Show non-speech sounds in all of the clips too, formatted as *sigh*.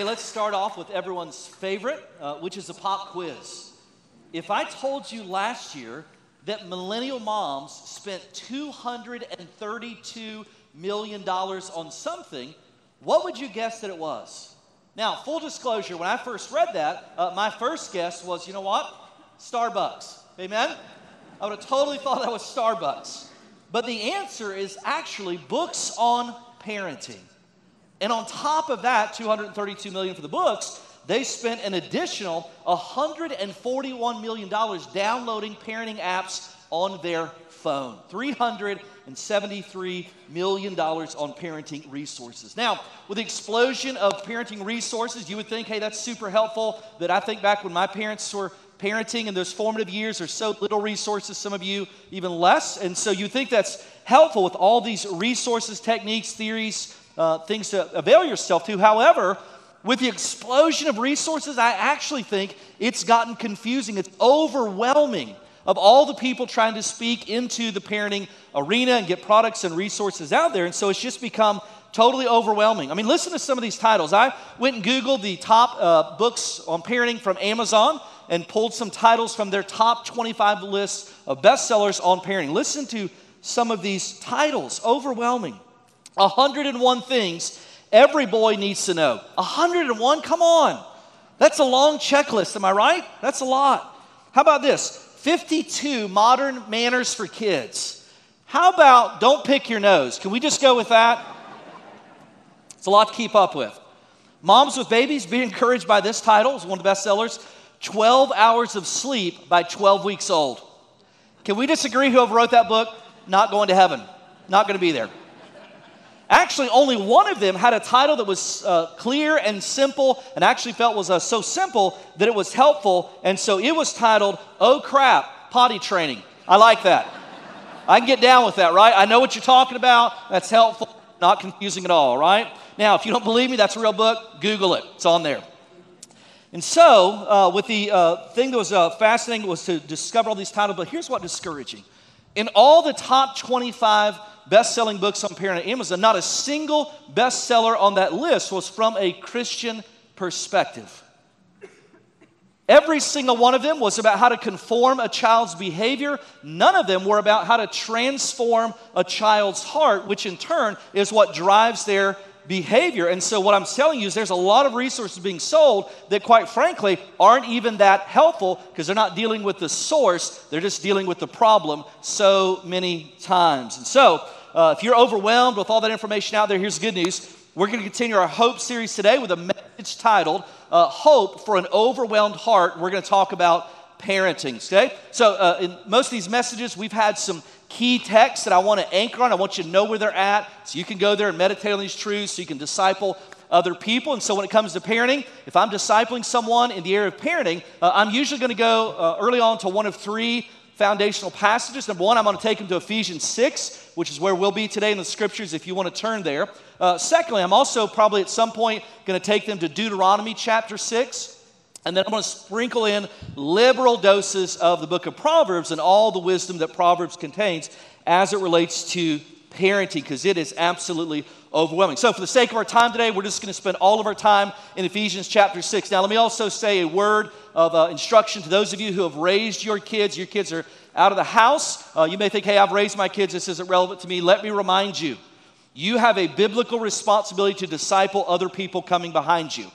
Hey, let's start off with everyone's favorite, uh, which is a pop quiz. If I told you last year that millennial moms spent $232 million on something, what would you guess that it was? Now, full disclosure, when I first read that, uh, my first guess was you know what? Starbucks. Amen? I would have totally thought that was Starbucks. But the answer is actually books on parenting. And on top of that, 232 million for the books, they spent an additional 141 million dollars downloading parenting apps on their phone. 373 million dollars on parenting resources. Now, with the explosion of parenting resources, you would think, hey, that's super helpful. That I think back when my parents were parenting in those formative years, there's so little resources, some of you even less. And so you think that's helpful with all these resources, techniques, theories, uh, things to avail yourself to. However, with the explosion of resources, I actually think it's gotten confusing. It's overwhelming of all the people trying to speak into the parenting arena and get products and resources out there. And so it's just become totally overwhelming. I mean, listen to some of these titles. I went and Googled the top uh, books on parenting from Amazon and pulled some titles from their top 25 lists of bestsellers on parenting. Listen to some of these titles. Overwhelming. 101 things every boy needs to know. 101? Come on. That's a long checklist, am I right? That's a lot. How about this? 52 modern manners for kids. How about don't pick your nose? Can we just go with that? It's a lot to keep up with. Moms with babies, be encouraged by this title. It's one of the best sellers 12 hours of sleep by 12 weeks old. Can we disagree whoever wrote that book? Not going to heaven. Not going to be there. Actually, only one of them had a title that was uh, clear and simple, and actually felt was uh, so simple that it was helpful. And so it was titled, Oh Crap, Potty Training. I like that. I can get down with that, right? I know what you're talking about. That's helpful, not confusing at all, right? Now, if you don't believe me, that's a real book. Google it, it's on there. And so, uh, with the uh, thing that was uh, fascinating was to discover all these titles, but here's what discouraging. In all the top 25 best selling books on parenting Amazon, not a single bestseller on that list was from a Christian perspective. Every single one of them was about how to conform a child's behavior. None of them were about how to transform a child's heart, which in turn is what drives their behavior. And so, what I'm telling you is there's a lot of resources being sold that, quite frankly, aren't even that helpful because they're not dealing with the source, they're just dealing with the problem so many times. And so, uh, if you're overwhelmed with all that information out there, here's the good news. We're going to continue our Hope series today with a message titled uh, Hope for an Overwhelmed Heart. We're going to talk about parenting, okay? So, uh, in most of these messages, we've had some key texts that I want to anchor on. I want you to know where they're at so you can go there and meditate on these truths so you can disciple other people. And so, when it comes to parenting, if I'm discipling someone in the area of parenting, uh, I'm usually going to go uh, early on to one of three foundational passages. Number one, I'm going to take them to Ephesians 6, which is where we'll be today in the scriptures if you want to turn there. Uh, secondly, I'm also probably at some point going to take them to Deuteronomy chapter 6. And then I'm going to sprinkle in liberal doses of the book of Proverbs and all the wisdom that Proverbs contains as it relates to parenting, because it is absolutely overwhelming. So, for the sake of our time today, we're just going to spend all of our time in Ephesians chapter 6. Now, let me also say a word of uh, instruction to those of you who have raised your kids. Your kids are out of the house. Uh, you may think, hey, I've raised my kids, this isn't relevant to me. Let me remind you you have a biblical responsibility to disciple other people coming behind you.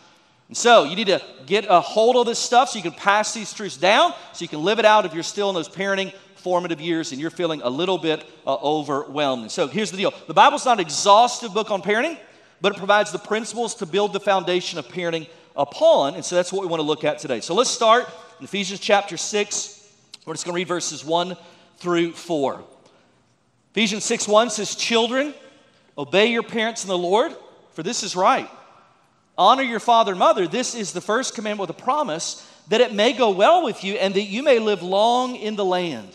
And so you need to get a hold of this stuff so you can pass these truths down, so you can live it out if you're still in those parenting formative years and you're feeling a little bit uh, overwhelmed. So here's the deal the Bible's not an exhaustive book on parenting, but it provides the principles to build the foundation of parenting upon. And so that's what we want to look at today. So let's start in Ephesians chapter 6. We're just going to read verses 1 through 4. Ephesians 6 1 says, Children, obey your parents in the Lord, for this is right. Honor your father and mother. This is the first commandment with a promise that it may go well with you and that you may live long in the land.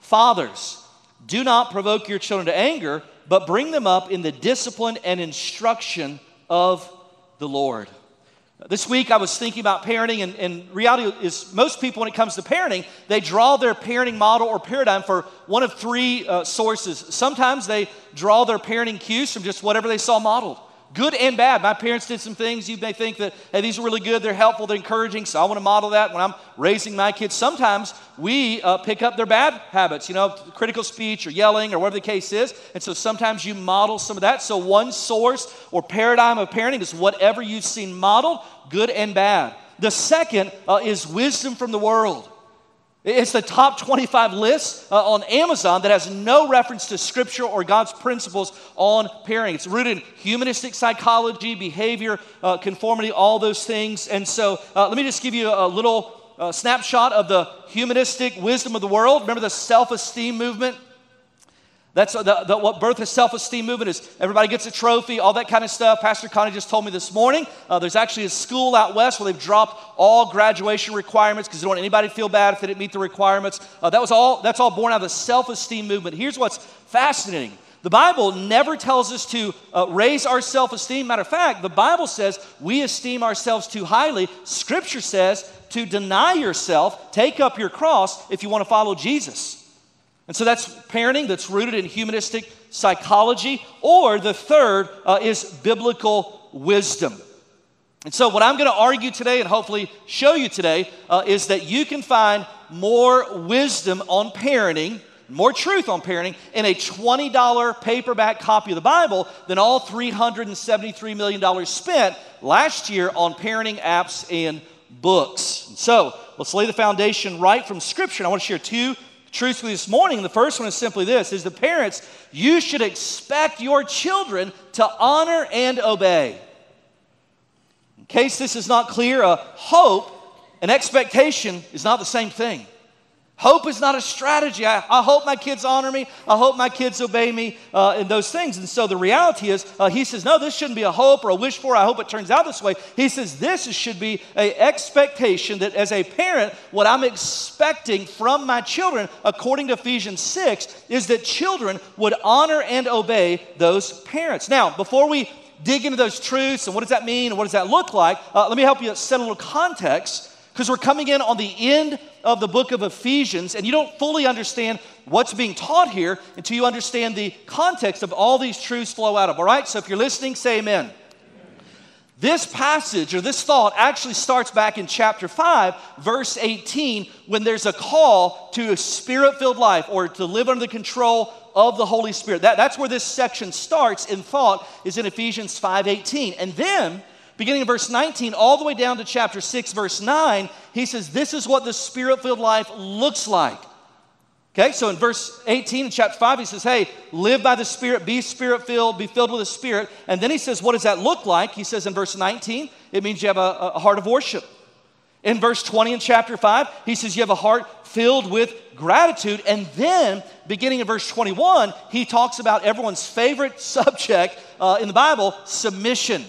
Fathers, do not provoke your children to anger, but bring them up in the discipline and instruction of the Lord. This week I was thinking about parenting, and, and, reality is most people, when it comes to parenting, they draw their parenting model or paradigm for one of three uh, sources. Sometimes they draw their parenting cues from just whatever they saw modeled. Good and bad. My parents did some things you may think that, hey, these are really good, they're helpful, they're encouraging, so I want to model that when I'm raising my kids. Sometimes we uh, pick up their bad habits, you know, critical speech or yelling or whatever the case is. And so sometimes you model some of that. So one source or paradigm of parenting is whatever you've seen modeled, good and bad. The second uh, is wisdom from the world. It's the top 25 list uh, on Amazon that has no reference to scripture or God's principles on parenting. It's rooted in humanistic psychology, behavior, uh, conformity, all those things. And so uh, let me just give you a little uh, snapshot of the humanistic wisdom of the world. Remember the self esteem movement? That's the, the, what birth of self esteem movement is. Everybody gets a trophy, all that kind of stuff. Pastor Connie just told me this morning uh, there's actually a school out west where they've dropped all graduation requirements because they don't want anybody to feel bad if they didn't meet the requirements. Uh, that was all, that's all born out of the self esteem movement. Here's what's fascinating the Bible never tells us to uh, raise our self esteem. Matter of fact, the Bible says we esteem ourselves too highly. Scripture says to deny yourself, take up your cross if you want to follow Jesus. And so that's parenting that's rooted in humanistic psychology. Or the third uh, is biblical wisdom. And so, what I'm going to argue today and hopefully show you today uh, is that you can find more wisdom on parenting, more truth on parenting in a $20 paperback copy of the Bible than all $373 million spent last year on parenting apps and books. So, let's lay the foundation right from Scripture. And I want to share two you this morning. The first one is simply this is the parents, you should expect your children to honor and obey. In case this is not clear, a hope an expectation is not the same thing. Hope is not a strategy. I, I, hope my kids honor me. I hope my kids obey me uh, in those things. And so the reality is, uh, he says, no, this shouldn't be a hope or a wish for. I hope it turns out this way. He says, this should be an expectation that as a parent, what I'm expecting from my children, according to Ephesians 6, is that children would honor and obey those parents. Now, before we dig into those truths and what does that mean and what does that look like, uh, let me help you set a little context because we're coming in on the end of the book of Ephesians, and you don't fully understand what's being taught here until you understand the context of all these truths flow out of. All right? So if you're listening, say amen. This passage or this thought actually starts back in chapter 5, verse 18, when there's a call to a spirit filled life or to live under the control of the Holy Spirit. That, that's where this section starts in thought, is in Ephesians 5 18. And then beginning of verse 19 all the way down to chapter 6, verse 9, he says, This is what the spirit filled life looks like. Okay, so in verse 18 in chapter 5, he says, Hey, live by the Spirit, be spirit filled, be filled with the Spirit. And then he says, What does that look like? He says in verse 19, it means you have a, a heart of worship. In verse 20 in chapter 5, he says, You have a heart filled with gratitude. And then, beginning in verse 21, he talks about everyone's favorite *laughs* subject uh, in the Bible submission.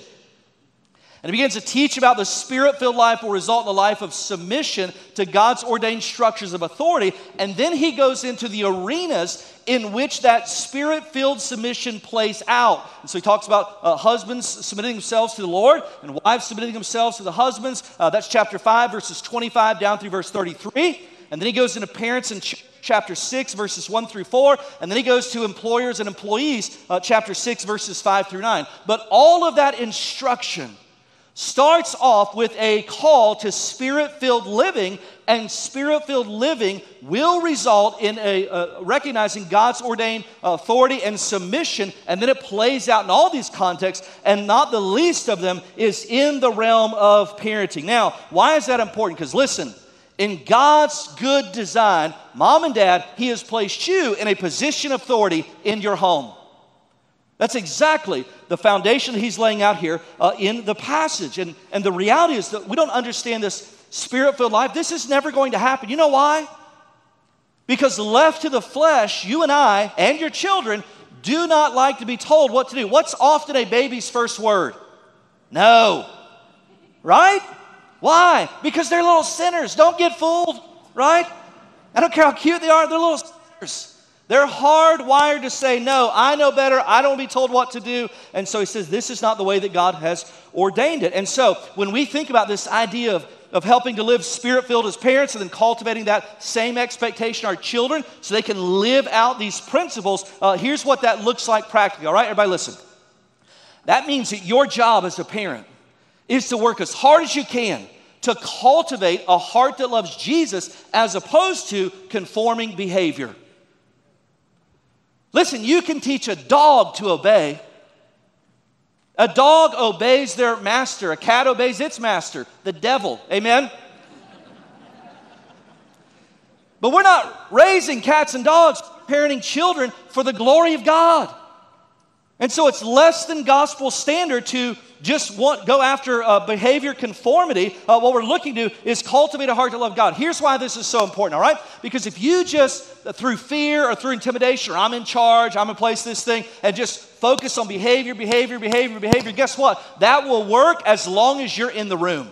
And he begins to teach about the spirit filled life will result in a life of submission to God's ordained structures of authority. And then he goes into the arenas in which that spirit filled submission plays out. And so he talks about uh, husbands submitting themselves to the Lord and wives submitting themselves to the husbands. Uh, that's chapter 5, verses 25 down through verse 33. And then he goes into parents in ch- chapter 6, verses 1 through 4. And then he goes to employers and employees, uh, chapter 6, verses 5 through 9. But all of that instruction starts off with a call to spirit filled living, and spirit filled living will result in a, uh, recognizing God's ordained authority and submission, and then it plays out in all these contexts, and not the least of them is in the realm of parenting. Now, why is that important? Because listen, in God's good design, mom and dad, He has placed you in a position of authority in your home. That's exactly the foundation he's laying out here uh, in the passage. And, and the reality is that we don't understand this spirit filled life. This is never going to happen. You know why? Because left to the flesh, you and I and your children do not like to be told what to do. What's often a baby's first word? No. Right? Why? Because they're little sinners. Don't get fooled, right? I don't care how cute they are, they're little sinners. They're hardwired to say, No, I know better. I don't be told what to do. And so he says, This is not the way that God has ordained it. And so when we think about this idea of, of helping to live spirit filled as parents and then cultivating that same expectation our children so they can live out these principles, uh, here's what that looks like practically. All right, everybody listen. That means that your job as a parent is to work as hard as you can to cultivate a heart that loves Jesus as opposed to conforming behavior. Listen, you can teach a dog to obey. A dog obeys their master, a cat obeys its master, the devil. Amen? but we're not raising cats and dogs, parenting children for the glory of God. And so it's less than gospel standard to just want, go after uh, behavior conformity. Uh, what we're looking to is cultivate a heart to love God. Here's why this is so important, all right? Because if you just, uh, through fear or through intimidation, or I'm in charge, I'm gonna place this thing, and just focus on behavior, behavior, behavior, behavior, guess what? That will work as long as you're in the room.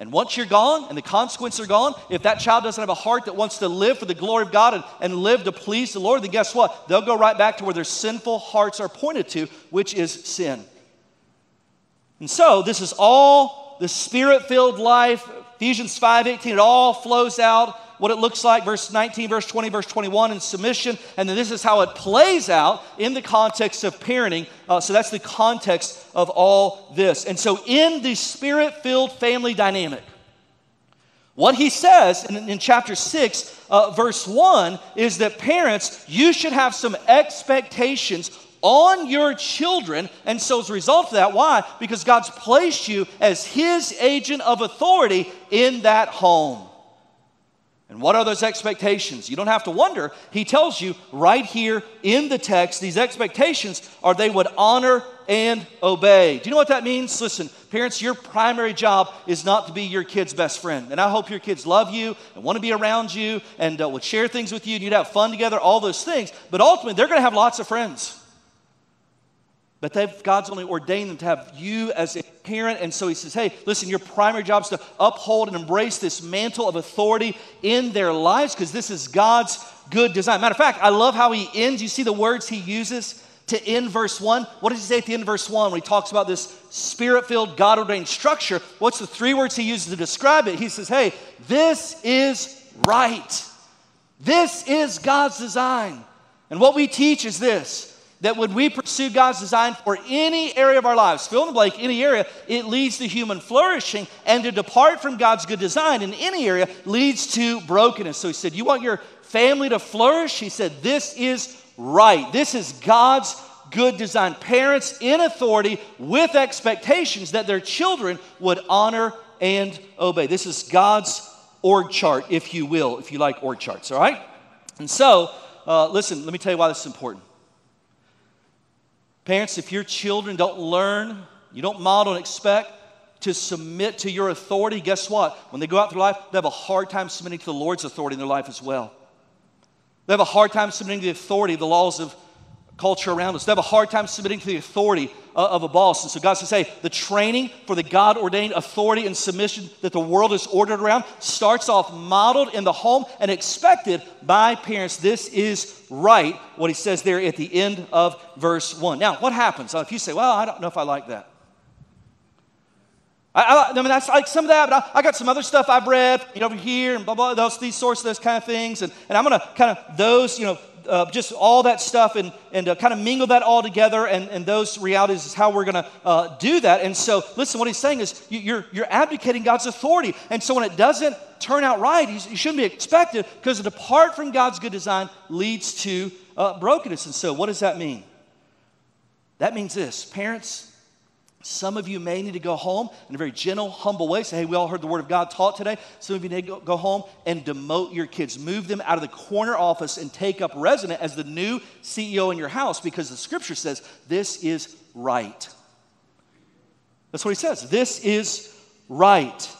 And once you're gone and the consequences are gone, if that child doesn't have a heart that wants to live for the glory of God and, and live to please the Lord, then guess what? They'll go right back to where their sinful hearts are pointed to, which is sin. And so, this is all the spirit filled life. Ephesians 5:18, it all flows out what it looks like, verse 19, verse 20, verse 21 in submission. And then this is how it plays out in the context of parenting. Uh, so that's the context of all this. And so, in the spirit filled family dynamic, what he says in, in chapter 6, uh, verse 1, is that parents, you should have some expectations on your children. And so, as a result of that, why? Because God's placed you as His agent of authority in that home. And what are those expectations? You don't have to wonder. He tells you right here in the text, these expectations are they would honor and obey. Do you know what that means? Listen, parents, your primary job is not to be your kid's best friend. And I hope your kids love you and want to be around you and uh, would share things with you and you'd have fun together, all those things. But ultimately, they're going to have lots of friends. But God's only ordained them to have you as a parent. And so he says, hey, listen, your primary job is to uphold and embrace this mantle of authority in their lives because this is God's good design. Matter of fact, I love how he ends. You see the words he uses to end verse 1? What does he say at the end of verse 1 when he talks about this spirit filled, God ordained structure? What's the three words he uses to describe it? He says, hey, this is right. This is God's design. And what we teach is this that when we pursue God's design for any area of our lives, fill in the blank, any area, it leads to human flourishing. And to depart from God's good design in any area leads to brokenness. So he said, You want your family to flourish? He said, This is right. This is God's good design. Parents in authority with expectations that their children would honor and obey. This is God's org chart, if you will, if you like org charts, all right? And so, uh, listen, let me tell you why this is important. Parents, if your children don't learn, you don't model and expect to submit to your authority, guess what? When they go out through life, they have a hard time submitting to the Lord's authority in their life as well. They have a hard time submitting to the authority, the laws of culture around us. They have a hard time submitting to the authority uh, of a boss. And so God says, hey, the training for the God ordained authority and submission that the world is ordered around starts off modeled in the home and expected by parents. This is right, what he says there at the end of verse 1. Now, what happens? Uh, if you say, well, I don't know if I like that. I, I, I mean, that's like some of that, but I, I, got some other stuff I've read you know, over here and blah, blah, those, these sorts of those kind of things. And, and I'm going to kind of, those, you know, uh, just all that stuff and, and uh, kind of mingle that all together. And, and those realities is how we're going to uh, do that. And so, listen, what he's saying is you, you're, you're abdicating God's authority. And so, when it doesn't turn out right, you, you shouldn't be expected because to depart from God's good design leads to uh, brokenness. And so, what does that mean? That means this parents, some of you may need to go home in a very gentle, humble way. Say, hey, we all heard the word of God taught today. Some of you need to go home and demote your kids. Move them out of the corner office and take up resident as the new CEO in your house because the scripture says this is right. That's what he says. This is right.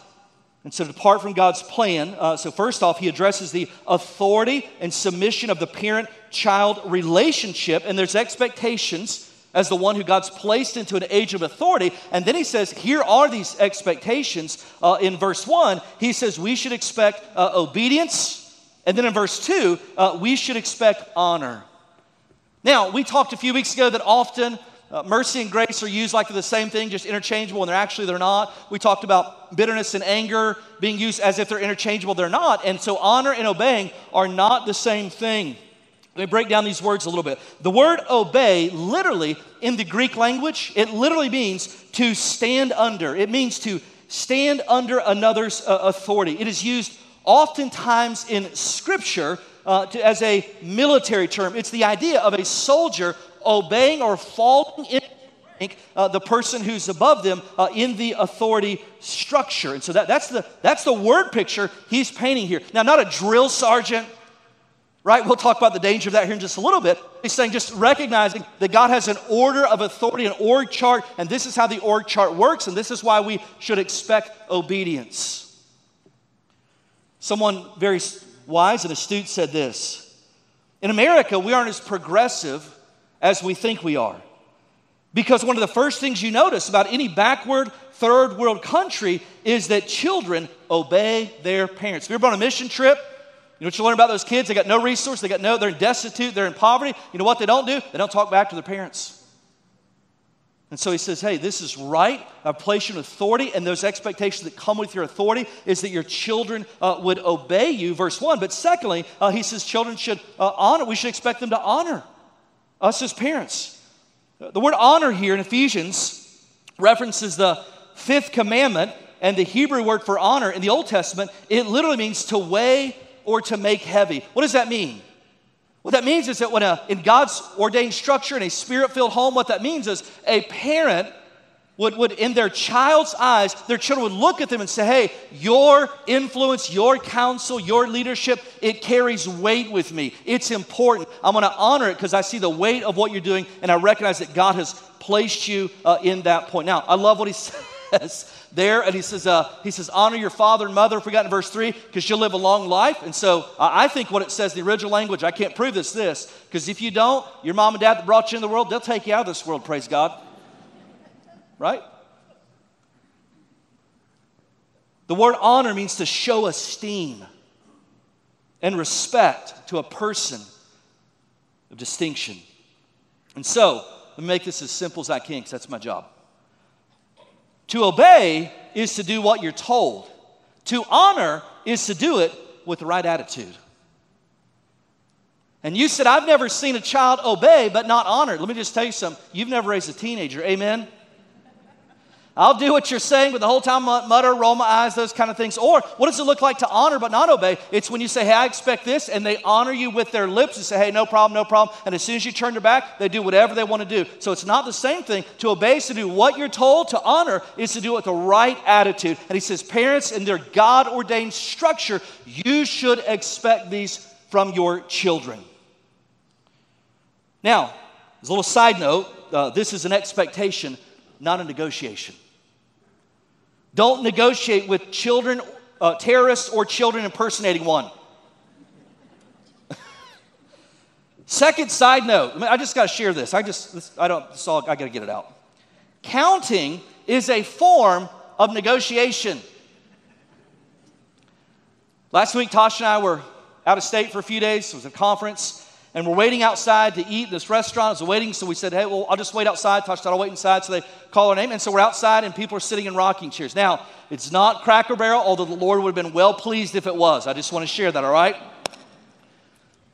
And so, depart from God's plan. Uh, so, first off, he addresses the authority and submission of the parent child relationship, and there's expectations as the one who God's placed into an age of authority. And then he says, here are these expectations. Uh, in verse 1, he says we should expect uh, obedience. And then in verse 2, uh, we should expect honor. Now, we talked a few weeks ago that often uh, mercy and grace are used like the same thing, just interchangeable, and they're actually they're not. We talked about bitterness and anger being used as if they're interchangeable. They're not. And so honor and obeying are not the same thing. Let me break down these words a little bit. The word obey, literally, in the Greek language, it literally means to stand under. It means to stand under another's uh, authority. It is used oftentimes in Scripture uh, to, as a military term. It's the idea of a soldier obeying or falling in rank uh, the person who's above them uh, in the authority structure. And so that, that's, the, that's the word picture he's painting here. Now, not a drill sergeant right? We'll talk about the danger of that here in just a little bit. He's saying just recognizing that God has an order of authority, an org chart, and this is how the org chart works, and this is why we should expect obedience. Someone very wise and astute said this In America, we aren't as progressive as we think we are. Because one of the first things you notice about any backward third world country is that children obey their parents. If you're on a mission trip, you know what you learn about those kids? They got no resource, they got no, they're destitute, they're in poverty. You know what they don't do? They don't talk back to their parents. And so he says, hey, this is right. I place you in authority, and those expectations that come with your authority is that your children uh, would obey you, verse 1. But secondly, uh, he says children should uh, honor, we should expect them to honor us as parents. The word honor here in Ephesians references the fifth commandment, and the Hebrew word for honor in the Old Testament, it literally means to weigh or to make heavy. What does that mean? What that means is that when a, in God's ordained structure in a spirit filled home, what that means is a parent would, would, in their child's eyes, their children would look at them and say, Hey, your influence, your counsel, your leadership, it carries weight with me. It's important. I'm going to honor it because I see the weight of what you're doing and I recognize that God has placed you uh, in that point. Now, I love what he *laughs* says there, and he says, uh, he says, honor your father and mother. If we got in verse three, because you'll live a long life. And so uh, I think what it says in the original language, I can't prove this. This because if you don't, your mom and dad that brought you in the world, they'll take you out of this world. Praise God. Right? The word honor means to show esteem and respect to a person of distinction. And so, let me make this as simple as I can because that's my job. To obey is to do what you're told, to honor is to do it with the right attitude. And you said, I've never seen a child obey but not honor. Let me just tell you something. You've never raised a teenager. Amen? I'll do what you're saying, but the whole time mutter, roll my eyes, those kind of things. Or what does it look like to honor but not obey? It's when you say, hey, I expect this, and they honor you with their lips and say, hey, no problem, no problem. And as soon as you turn your back, they do whatever they want to do. So it's not the same thing. To obey is to do what you're told, to honor is to do it with the right attitude. And he says, parents, in their God ordained structure, you should expect these from your children. Now, as a little side note, uh, this is an expectation, not a negotiation. Don't negotiate with children, uh, terrorists, or children impersonating one. *laughs* Second side note, I, just got to share this. I just, this, I don't, this all, I got to get it out. Counting is a form of negotiation. Last week, Tosh and I were out of state for a few days. It was a conference and we're waiting outside to eat. This restaurant is waiting, so we said, hey, well, I'll just wait outside. Tosh said, I'll wait inside. So they call our name, and so we're outside, and people are sitting in rocking chairs. Now, it's not Cracker Barrel, although the Lord would have been well pleased if it was. I just want to share that, all right?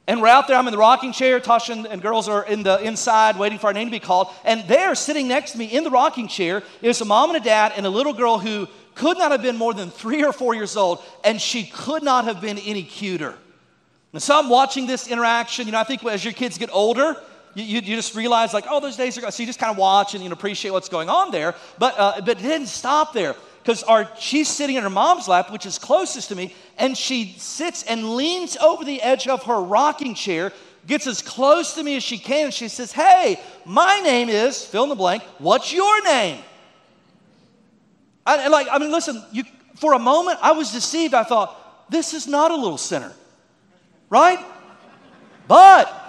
And we're out there. I'm in the rocking chair. Tasha and, and, girls are in the inside waiting for our name to be called. And there, sitting next to me in the rocking chair, is a mom and a dad and a little girl who could not have been more than three or four years old, and she could not have been any cuter. And so I'm watching this interaction. You know, I think as your kids get older, you, you, you, just realize like, oh, those days are gone. So you just kind of watch and you know, appreciate what's going on there. But, uh, but it didn't stop there because our, she's sitting in her mom's lap, which is closest to me, and she sits and leans over the edge of her rocking chair, gets as close to me as she can, and she says, hey, my name is, fill in the blank, what's your name? And, like, I mean, listen, you, for a moment, I was deceived. I thought, this is not a little sinner right? But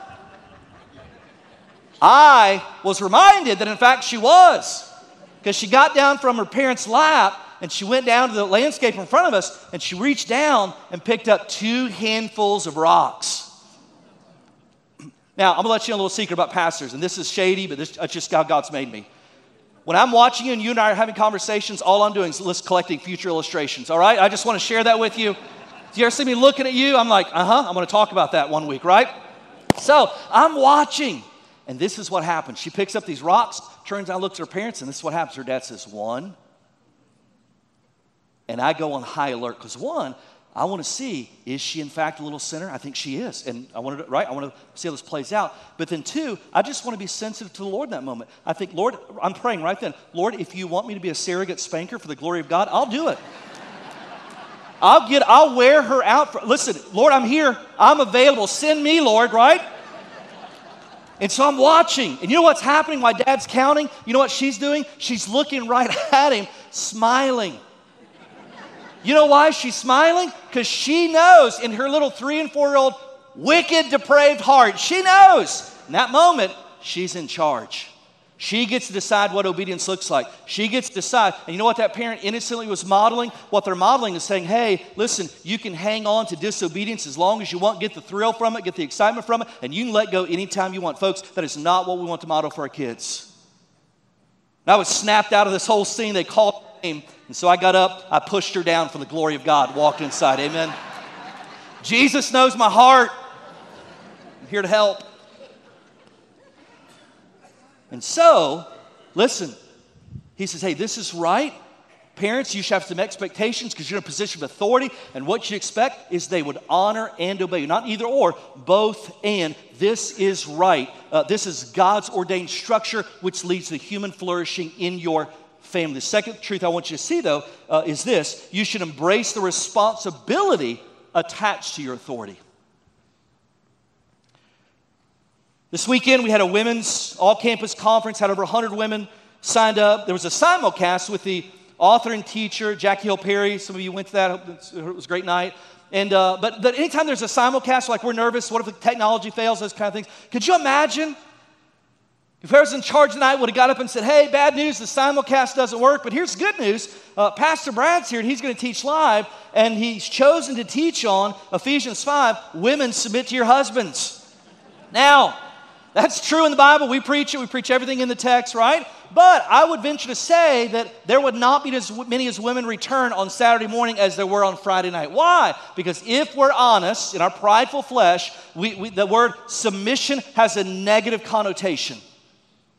I was reminded that in fact she was, because she got down from her parents' lap and she went down to the landscape in front of us and she reached down and picked up two handfuls of rocks. Now, I'm gonna let you know a little secret about pastors, and this is shady, but this is just how God's made me. When I'm watching you and you and I are having conversations, all I'm doing is list collecting future illustrations, all right? I just wanna share that with you. Do you ever see me looking at you? I'm like, uh huh, I'm to talk about that one week, right? So I'm watching, and this is what happens. She picks up these rocks, turns out, looks at her parents, and this is what happens. Her dad says, One. And I go on high alert because, one, I want to see is she in fact a little sinner? I think she is, and I to, right. I want to see how this plays out. But then two, I just want to be sensitive to the Lord in that moment. I think, Lord, I'm praying right then, Lord, if you want me to be a surrogate spanker for the glory of God, I'll do it. I'll get, I'll wear her out. For, listen, Lord, I'm here. I'm available. Send me, Lord, right? And so I'm watching. And you know what's happening My dad's counting? You know what she's doing? She's looking right *laughs* at him, smiling. You know why she's smiling? Because she knows in her little three and four year old wicked, depraved heart, she knows in that moment she's in charge. She gets to decide what obedience looks like. She gets to decide. And you know what that parent innocently was modeling? What they're modeling is saying, hey, listen, you can hang on to disobedience as long as you want, get the thrill from it, get the excitement from it, and you can let go anytime you want. Folks, that is not what we want to model for our kids. I was snapped out of this whole scene. They called her name. And so I got up, I pushed her down for the glory of God, walked inside. Amen. Jesus knows my heart. I'm here to help. And so, listen, he says, hey, this is right. Parents, you should have some expectations because you're in a position of authority, and what you expect is they would honor and obey you. Not either or, both and. This is right. Uh, this is God's ordained structure, which leads to human flourishing in your family. The second truth I want you to see, though, uh, is this you should embrace the responsibility attached to your authority. This weekend, we had a women's all campus conference, had over 100 women signed up. There was a simulcast with the author and teacher, Jackie Hill Perry. Some of you went to that, it was a great night. And, uh, but, but anytime there's a simulcast, like we're nervous, what if the technology fails, those kind of things. Could you imagine if was in charge tonight, would have got up and said, "Hey, bad news, the simulcast doesn't work." But here's good news: uh, Pastor Brad's here, and he's going to teach live, and he's chosen to teach on Ephesians five. Women, submit to your husbands. Now, that's true in the Bible. We preach it. We preach everything in the text, right? But I would venture to say that there would not be as many as women return on Saturday morning as there were on Friday night. Why? Because if we're honest, in our prideful flesh, we, we, the word submission has a negative connotation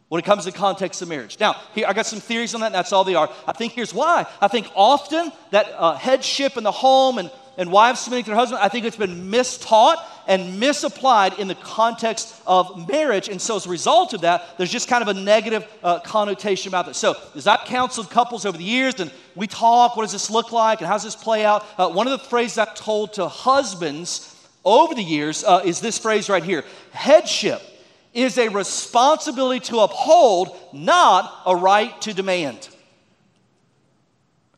when it comes to context of marriage. Now, here, I got some theories on that, and that's all they are. I think here's why. I think often that uh, headship in the home and, and wives submitting to their husband, I think it's been mistaught and misapplied in the context of marriage. And so, as a result of that, there's just kind of a negative uh, connotation about this. So, as I've counseled couples over the years, and we talk, what does this look like, and how does this play out? Uh, one of the phrases I've told to husbands over the years uh, is this phrase right here headship is a responsibility to uphold, not a right to demand.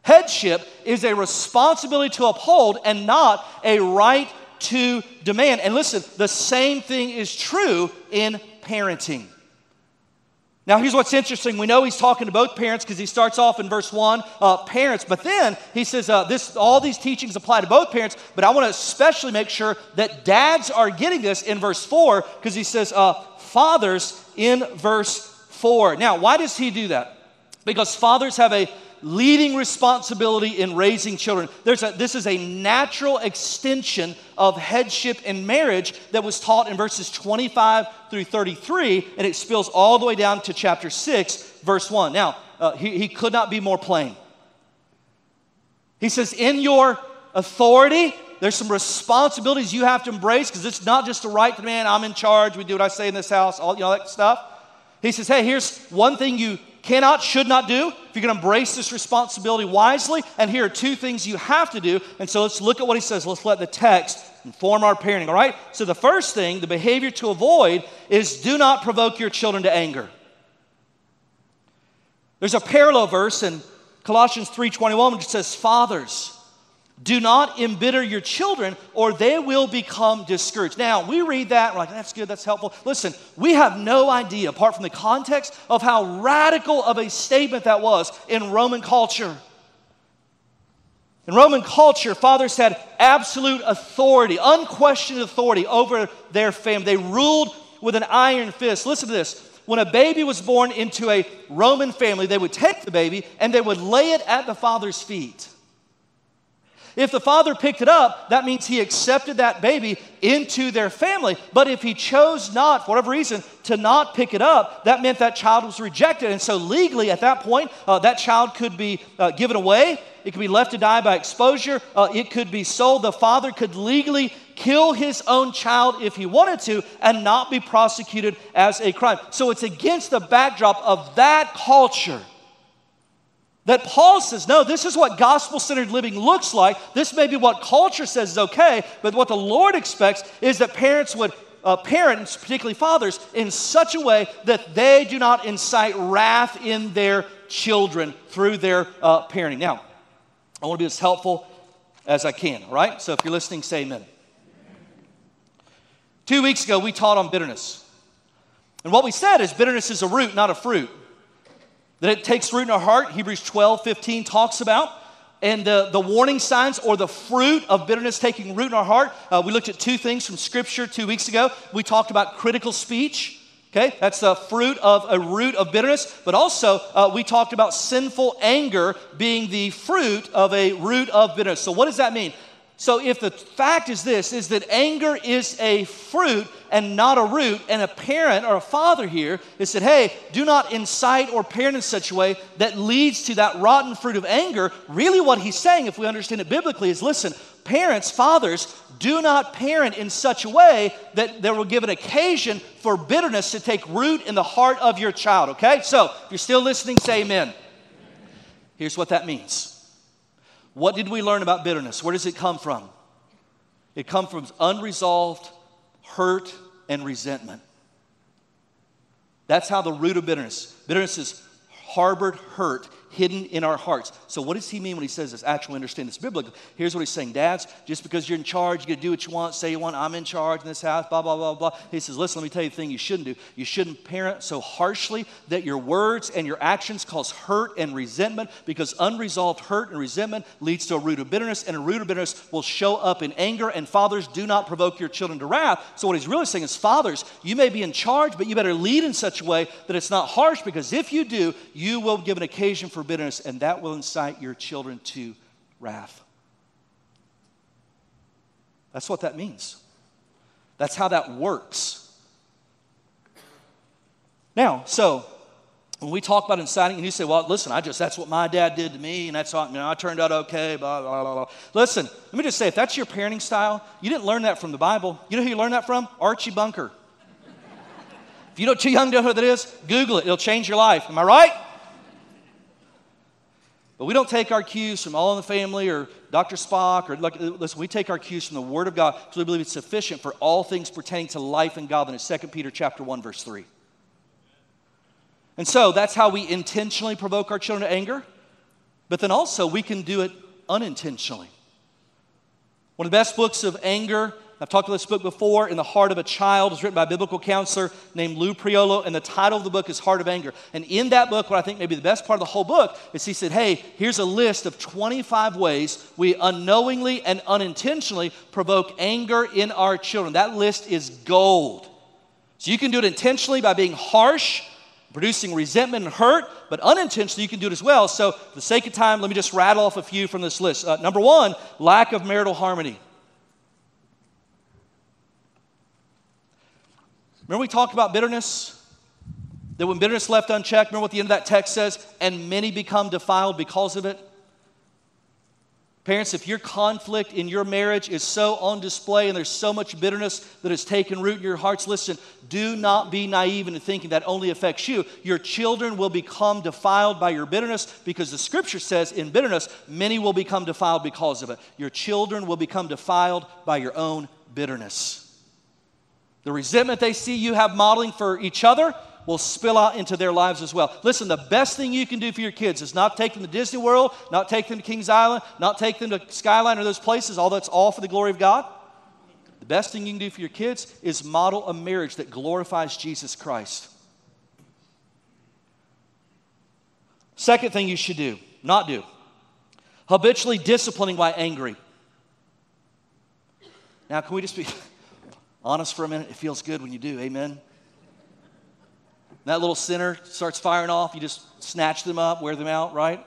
Headship is a responsibility to uphold and not a right to demand. And listen, the same thing is true in parenting. Now, here's what's interesting. We know he's talking to both parents because he starts off in verse 1, uh, parents, but then he says, uh, this, all these teachings apply to both parents, but I want to especially make sure that dads are getting this in verse 4 because he says, uh, fathers in verse 4. Now, why does he do that? Because fathers have a leading responsibility in raising children. There's a, this is a natural extension of headship in marriage that was taught in verses 25 through 33, and it spills all the way down to chapter 6, verse 1. Now, uh, he, he could not be more plain. He says, In your authority, there's some responsibilities you have to embrace because it's not just a right to man, I'm in charge, we do what I say in this house, all you know, that stuff. He says, Hey, here's one thing you cannot, should not do if you're going to embrace this responsibility wisely. And here are two things you have to do. And so let's look at what he says. Let's let the text inform our parenting, all right? So the first thing, the behavior to avoid, is do not provoke your children to anger. There's a parallel verse in Colossians 3:21 which says, "Fathers, do not embitter your children, or they will become discouraged. Now, we read that, we're like, that's good, that's helpful. Listen, we have no idea, apart from the context, of how radical of a statement that was in Roman culture. In Roman culture, fathers had absolute authority, unquestioned authority over their family. They ruled with an iron fist. Listen to this. When a baby was born into a Roman family, they would take the baby and they would lay it at the father's feet. If the father picked it up, that means he accepted that baby into their family. But if he chose not, for whatever reason, to not pick it up, that meant that child was rejected. And so, legally, at that point, uh, that child could be uh, given away. It could be left to die by exposure. Uh, it could be sold. The father could legally kill his own child if he wanted to and not be prosecuted as a crime. So, it's against the backdrop of that culture that Paul says, no, this is what gospel centered living looks like. This may be what culture says is okay, but what the Lord expects is that parents would uh, parents, particularly fathers, in such a way that they do not incite wrath in their children through their uh, parenting. Now, I want to be as helpful as I can, all right? So if you're listening, say amen. Two weeks ago, we taught on bitterness. And what we said is bitterness is a root, not a fruit that it takes root in our heart, Hebrews 12, 15 talks about. And the, the warning signs or the fruit of bitterness taking root in our heart. Uh, we looked at two things from Scripture two weeks ago. We talked about critical speech. Okay, that's the fruit of a root of bitterness. But also, uh, we talked about sinful anger being the fruit of a root of bitterness. So, what does that mean? So if the fact is this is that anger is a fruit and not a root and a parent or a father here is said, "Hey, do not incite or parent in such a way that leads to that rotten fruit of anger." Really what he's saying if we understand it biblically is listen, parents, fathers, do not parent in such a way that there will give an occasion for bitterness to take root in the heart of your child, okay? So, if you're still listening, say amen. Here's what that means. What did we learn about bitterness? Where does it come from? It comes from unresolved hurt and resentment. That's how the root of bitterness. Bitterness is harbored hurt hidden in our hearts. So, what does he mean when he says this? Actually, understand this biblically. Here's what he's saying Dads, just because you're in charge, you get to do what you want, say you want, I'm in charge in this house, blah, blah, blah, blah. He says, Listen, let me tell you the thing you shouldn't do. You shouldn't parent so harshly that your words and your actions cause hurt and resentment because unresolved hurt and resentment leads to a root of bitterness, and a root of bitterness will show up in anger. And fathers, do not provoke your children to wrath. So, what he's really saying is, Fathers, you may be in charge, but you better lead in such a way that it's not harsh because if you do, you will give an occasion for bitterness and that will incite your children to wrath. That's what that means. That's how that works. Now, so when we talk about inciting, and you say, well, listen, I just, that's what my dad did to me, and that's how, you know, I turned out okay, blah, blah, blah, blah. Listen, let me just say, if that's your parenting style, you didn't learn that from the Bible. You know who you learned that from? Archie Bunker. *laughs* if you're too young to know who that is, Google it. It'll change your life. Am I right? But we don't take our cues from All in the Family or Dr. Spock or listen, we take our cues from the Word of God because we believe it's sufficient for all things pertaining to life and godliness. 2 Peter chapter 1, verse 3. And so that's how we intentionally provoke our children to anger, but then also we can do it unintentionally. One of the best books of anger I've talked about this book before, In the Heart of a Child. It's written by a biblical counselor named Lou Priolo, and the title of the book is Heart of Anger. And in that book, what I think may be the best part of the whole book is he said, Hey, here's a list of 25 ways we unknowingly and unintentionally provoke anger in our children. That list is gold. So you can do it intentionally by being harsh, producing resentment and hurt, but unintentionally you can do it as well. So, for the sake of time, let me just rattle off a few from this list. Uh, number one, lack of marital harmony. Remember, we talked about bitterness? That when bitterness left unchecked, remember what the end of that text says? And many become defiled because of it. Parents, if your conflict in your marriage is so on display and there's so much bitterness that has taken root in your hearts, listen, do not be naive into thinking that only affects you. Your children will become defiled by your bitterness because the scripture says in bitterness, many will become defiled because of it. Your children will become defiled by your own bitterness. The resentment they see you have modeling for each other will spill out into their lives as well. Listen, the best thing you can do for your kids is not take them to Disney World, not take them to Kings Island, not take them to Skyline or those places, all that's all for the glory of God. The best thing you can do for your kids is model a marriage that glorifies Jesus Christ. Second thing you should do, not do, habitually disciplining while angry. Now, can we just be *laughs* honest for a minute? It feels good when you do. Amen. That little sinner starts firing off, you just snatch them up, wear them out, right?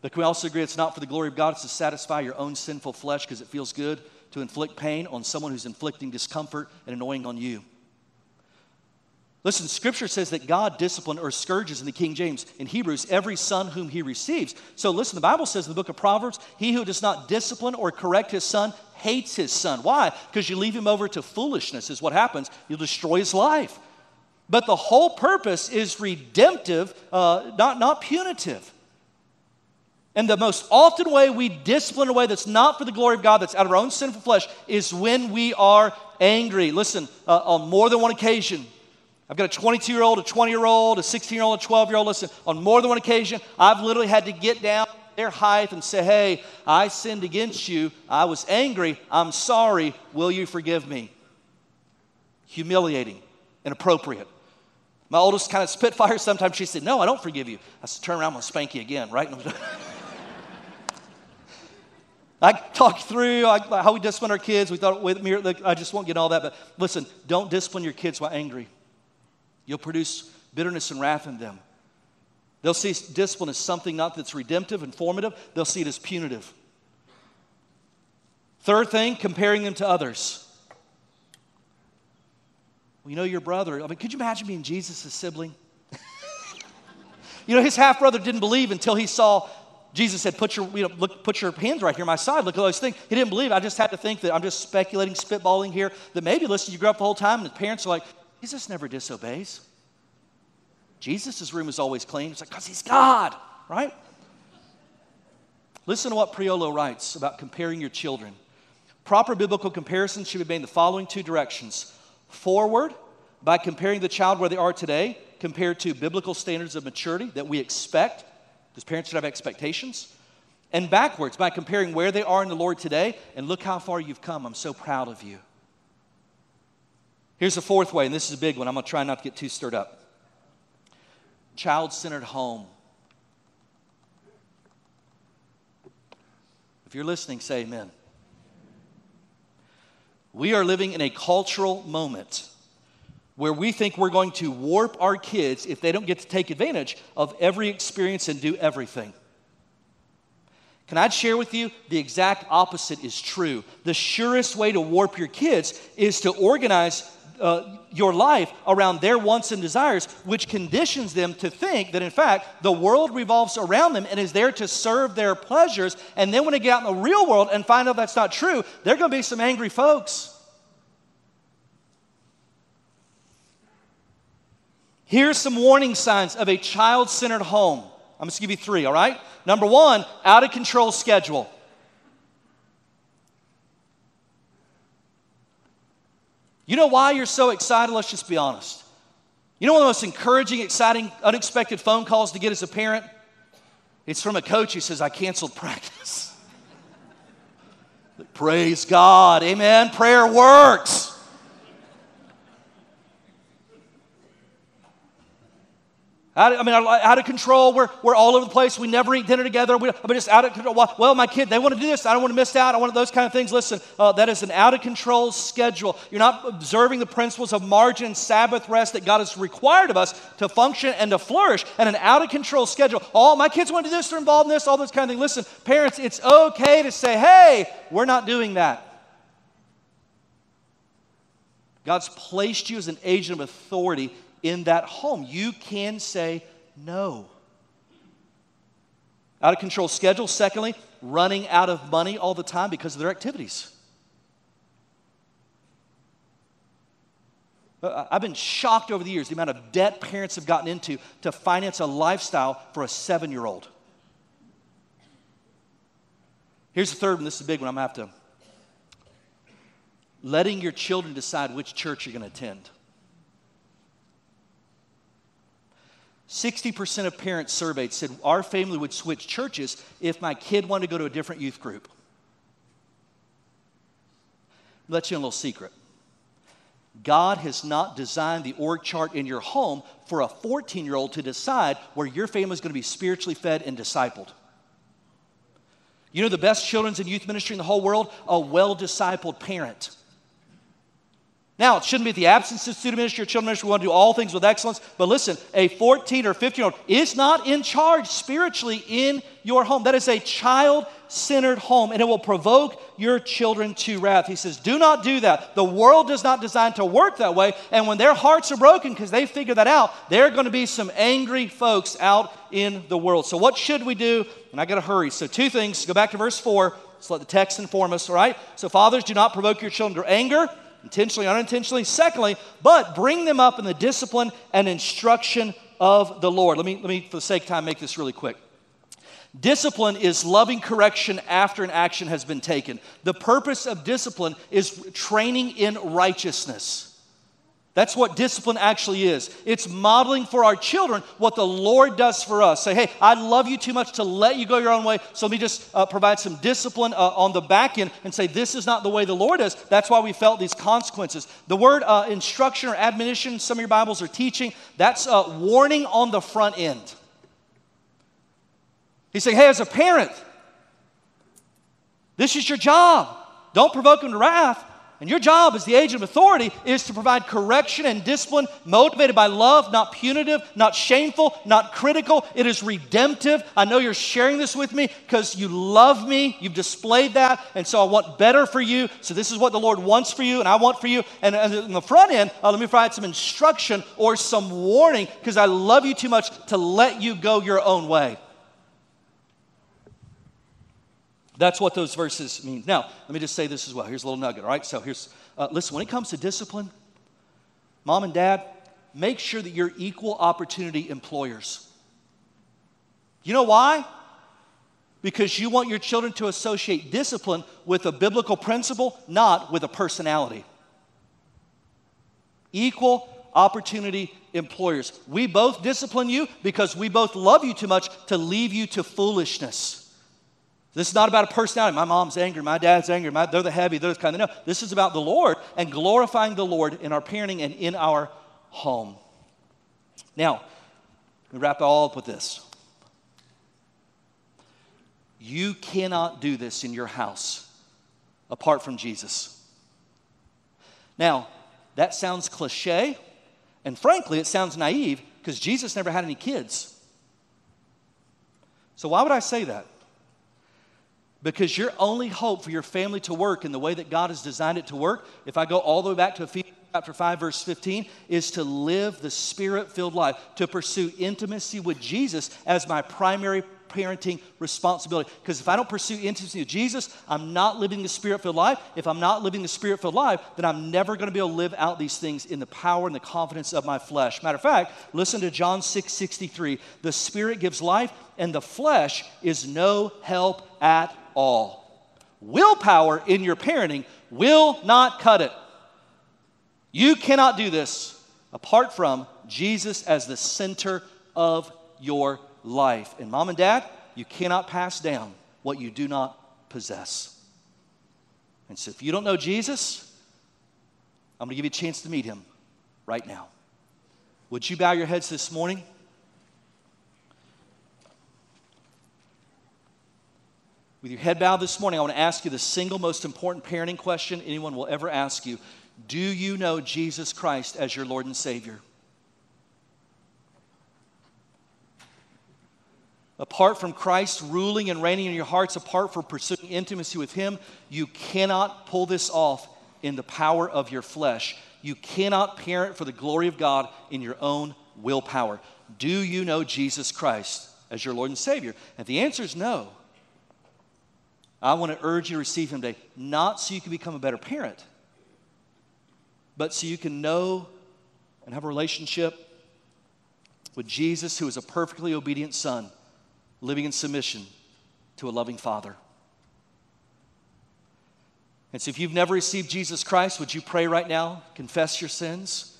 But we also agree it's not for the glory of God, it's to satisfy your own sinful flesh because it feels good to inflict pain on someone who's inflicting discomfort and annoying on you? Listen, scripture says that God disciplined or scourges in the King James, in Hebrews, every son whom he receives. So listen, the Bible says in the book of Proverbs, he who does not discipline or correct his son hates his son. Why? Because you leave him over to foolishness, is what happens. You'll destroy his life. But the whole purpose is redemptive, uh, not, not punitive. And the most often way we discipline in a way that's not for the glory of God, that's out of our own sinful flesh, is when we are angry. Listen, uh, on more than one occasion, I've got a 22 year old, a 20 year old, a 16 year old, a 12 year old. Listen, on more than one occasion, I've literally had to get down their height and say, Hey, I sinned against you. I was angry. I'm sorry. Will you forgive me? Humiliating, inappropriate. My oldest kind of spitfire, sometimes she said, No, I don't forgive you. I said, Turn around, I'm going to spank you again, right? *laughs* I talk through how we discipline our kids. We thought, with me, I just won't get all that. But listen, don't discipline your kids while angry. You'll produce bitterness and wrath in them. They'll see discipline as something not that's redemptive and formative, they'll see it as punitive. Third thing, comparing them to others. Well, you know your brother. I mean, could you imagine being Jesus' sibling? *laughs* you know, his half brother didn't believe until he saw Jesus said, put your, you know, look, put your hands right here, my side. Look at all those things. He didn't believe. I just had to think that I'm just speculating, spitballing here, that maybe, listen, you grew up the whole time and the parents are like, Jesus never disobeys. Jesus' room is always clean. It's like, because he's God, right? Listen to what Priolo writes about comparing your children. Proper biblical comparisons should be made in the following two directions forward, by comparing the child where they are today, compared to biblical standards of maturity that we expect, because parents should have expectations. And backwards, by comparing where they are in the Lord today, and look how far you've come. I'm so proud of you. Here's the fourth way, and this is a big one. I'm going to try not to get too stirred up. Child centered home. If you're listening, say amen. We are living in a cultural moment where we think we're going to warp our kids if they don't get to take advantage of every experience and do everything. Can I share with you the exact opposite is true? The surest way to warp your kids is to organize uh, your life around their wants and desires, which conditions them to think that, in fact, the world revolves around them and is there to serve their pleasures. And then when they get out in the real world and find out that's not true, they're going to be some angry folks. Here's some warning signs of a child centered home. I'm just going to give you three, all right? Number one, out of control schedule. You know why you're so excited? Let's just be honest. You know one of the most encouraging, exciting, unexpected phone calls to get as a parent? It's from a coach who says, I canceled *laughs* practice. Praise God. Amen. Prayer works. Out I mean, out of control. We're, we're all over the place. We never eat dinner together. We, I'm just out of control. Well, my kid, they want to do this. I don't want to miss out. I want those kind of things. Listen, uh, that is an out of control schedule. You're not observing the principles of margin, Sabbath rest that God has required of us to function and to flourish. And an out of control schedule. Oh, my kids want to do this. They're involved in this. All those kind of things. Listen, parents, it's okay to say, hey, we're not doing that. God's placed you as an agent of authority in that home. You can say no. Out of control schedule. Secondly, running out of money all the time because of their activities. Uh, I've been shocked over the years the amount of debt parents have gotten into to finance a lifestyle for a seven year old. Here's the third one. This is a big one. I'm going to have to. Letting your children decide which church you're going to attend. 60% of parents surveyed said our family would switch churches if my kid wanted to go to a different youth group. Let you in a little secret. God has not designed the org chart in your home for a 14 year old to decide where your family is going to be spiritually fed and discipled. You know the best children's and youth ministry in the whole world? A well discipled parent. Now, it shouldn't be the absence of student ministry or children ministry. We want to do all things with excellence. But listen, a 14 or 15 year old is not in charge spiritually in your home. That is a child centered home, and it will provoke your children to wrath. He says, Do not do that. The world does not design to work that way. And when their hearts are broken because they figure that out, there are going to be some angry folks out in the world. So, what should we do? And I got to hurry. So, two things. Go back to verse 4. Let's let the text inform us, all right? So, fathers, do not provoke your children to anger intentionally, unintentionally. Secondly, but bring them up in the discipline and instruction of the Lord. Let me, let me for the sake of time, make this really quick. Discipline is loving correction after an action has been taken. The purpose of discipline is training in righteousness. That's what discipline actually is. It's modeling for our children what the Lord does for us. Say, hey, I love you too much to let you go your own way, so let me just uh, provide some discipline uh, on the back end and say, this is not the way the Lord is. That's why we felt these consequences. The word uh, instruction or admonition, some of your Bibles are teaching, that's uh, warning on the front end. He's saying, hey, as a parent, this is your job. Don't provoke him to wrath. And your job as the agent of authority is to provide correction and discipline motivated by love, not punitive, not shameful, not critical. It is redemptive. I know you're sharing this with me because you love me. You've displayed that. And so I want better for you. So this is what the Lord wants for you and I want for you. And on the front end, uh, let me provide some instruction or some warning because I love you too much to let you go your own way. That's what those verses mean. Now, let me just say this as well. Here's a little nugget, all right? So here's, uh, listen, when it comes to discipline, mom and dad, make sure that you're equal opportunity employers. You know why? Because you want your children to associate discipline with a biblical principle, not with a personality. Equal opportunity employers. We both discipline you because we both love you too much to leave you to foolishness. This is not about a personality. My mom's angry, my dad's angry, my, they're the heavy, they're the kind of no. This is about the Lord and glorifying the Lord in our parenting and in our home. Now, we wrap it all up with this. You cannot do this in your house apart from Jesus. Now, that sounds cliche, and frankly, it sounds naive because Jesus never had any kids. So, why would I say that? Because your only hope for your family to work in the way that God has designed it to work, if I go all the way back to Ephesians chapter 5 verse 15 is to live the spirit-filled life, to pursue intimacy with Jesus as my primary parenting responsibility. Because if I don't pursue intimacy with Jesus, I'm not living the spirit filled life. If I'm not living the spirit filled life, then I'm never going to be able to live out these things in the power and the confidence of my flesh. Matter of fact, listen to John 6 63. The spirit gives life, and the flesh is no help at all. Willpower in your parenting will not cut it. You cannot do this apart from Jesus as the center of your life. And mom and dad, you cannot pass down what you do not possess. And so if you don't know Jesus, I'm going to give you a chance to meet him right now. Would you bow your heads this morning? With your head bowed this morning, I want to ask you the single most important parenting question anyone will ever ask you Do you know Jesus Christ as your Lord and Savior? Apart from Christ ruling and reigning in your hearts, apart from pursuing intimacy with Him, you cannot pull this off in the power of your flesh. You cannot parent for the glory of God in your own willpower. Do you know Jesus Christ as your Lord and Savior? And the answer is no. I want to urge you to receive Him today, not so you can become a better parent, but so you can know and have a relationship with Jesus, who is a perfectly obedient Son, living in submission to a loving Father. And so, if you've never received Jesus Christ, would you pray right now? Confess your sins?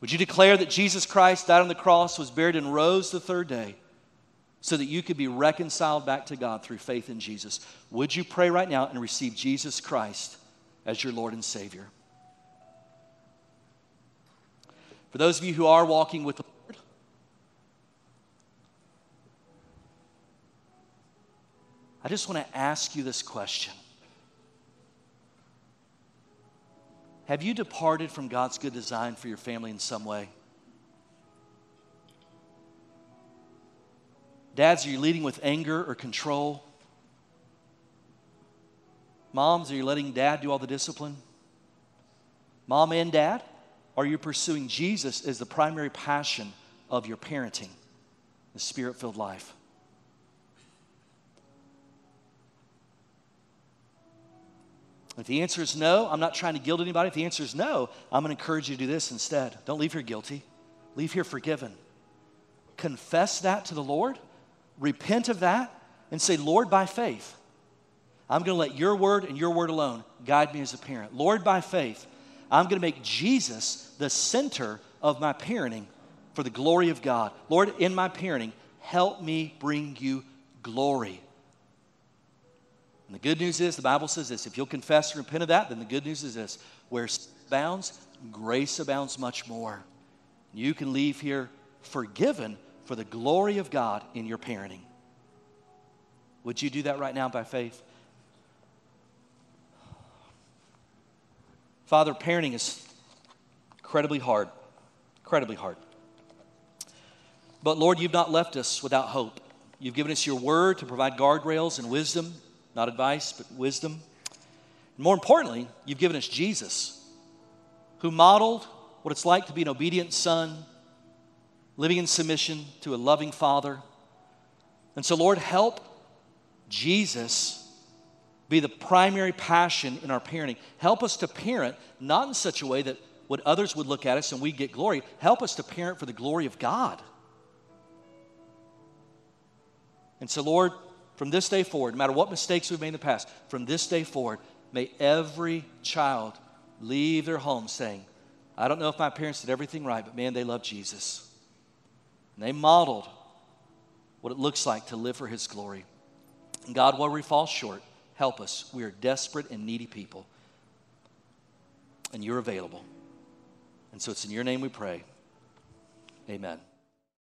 Would you declare that Jesus Christ died on the cross, was buried, and rose the third day? So that you could be reconciled back to God through faith in Jesus. Would you pray right now and receive Jesus Christ as your Lord and Savior? For those of you who are walking with the Lord, I just want to ask you this question Have you departed from God's good design for your family in some way? Dads, are you leading with anger or control? Moms, are you letting dad do all the discipline? Mom and dad, are you pursuing Jesus as the primary passion of your parenting, the spirit filled life? If the answer is no, I'm not trying to guilt anybody. If the answer is no, I'm going to encourage you to do this instead. Don't leave here guilty, leave here forgiven. Confess that to the Lord, repent of that, and say, Lord, by faith, I'm going to let your word and your word alone guide me as a parent. Lord, by faith, I'm going to make Jesus the center of my parenting for the glory of God. Lord, in my parenting, help me bring you glory. And the good news is, the Bible says this if you'll confess and repent of that, then the good news is this where abounds, grace abounds much more. You can leave here forgiven for the glory of God in your parenting. Would you do that right now by faith? Father, parenting is incredibly hard, incredibly hard. But Lord, you've not left us without hope. You've given us your word to provide guardrails and wisdom, not advice, but wisdom. And more importantly, you've given us Jesus, who modeled what it's like to be an obedient son, living in submission to a loving father. And so, Lord, help Jesus be the primary passion in our parenting. Help us to parent not in such a way that what others would look at us and we get glory. Help us to parent for the glory of God. And so, Lord, from this day forward, no matter what mistakes we've made in the past, from this day forward, may every child leave their home saying, I don't know if my parents did everything right, but man, they love Jesus. And they modeled what it looks like to live for His glory. And God, where we fall short, Help us. We are desperate and needy people. And you're available. And so it's in your name we pray. Amen.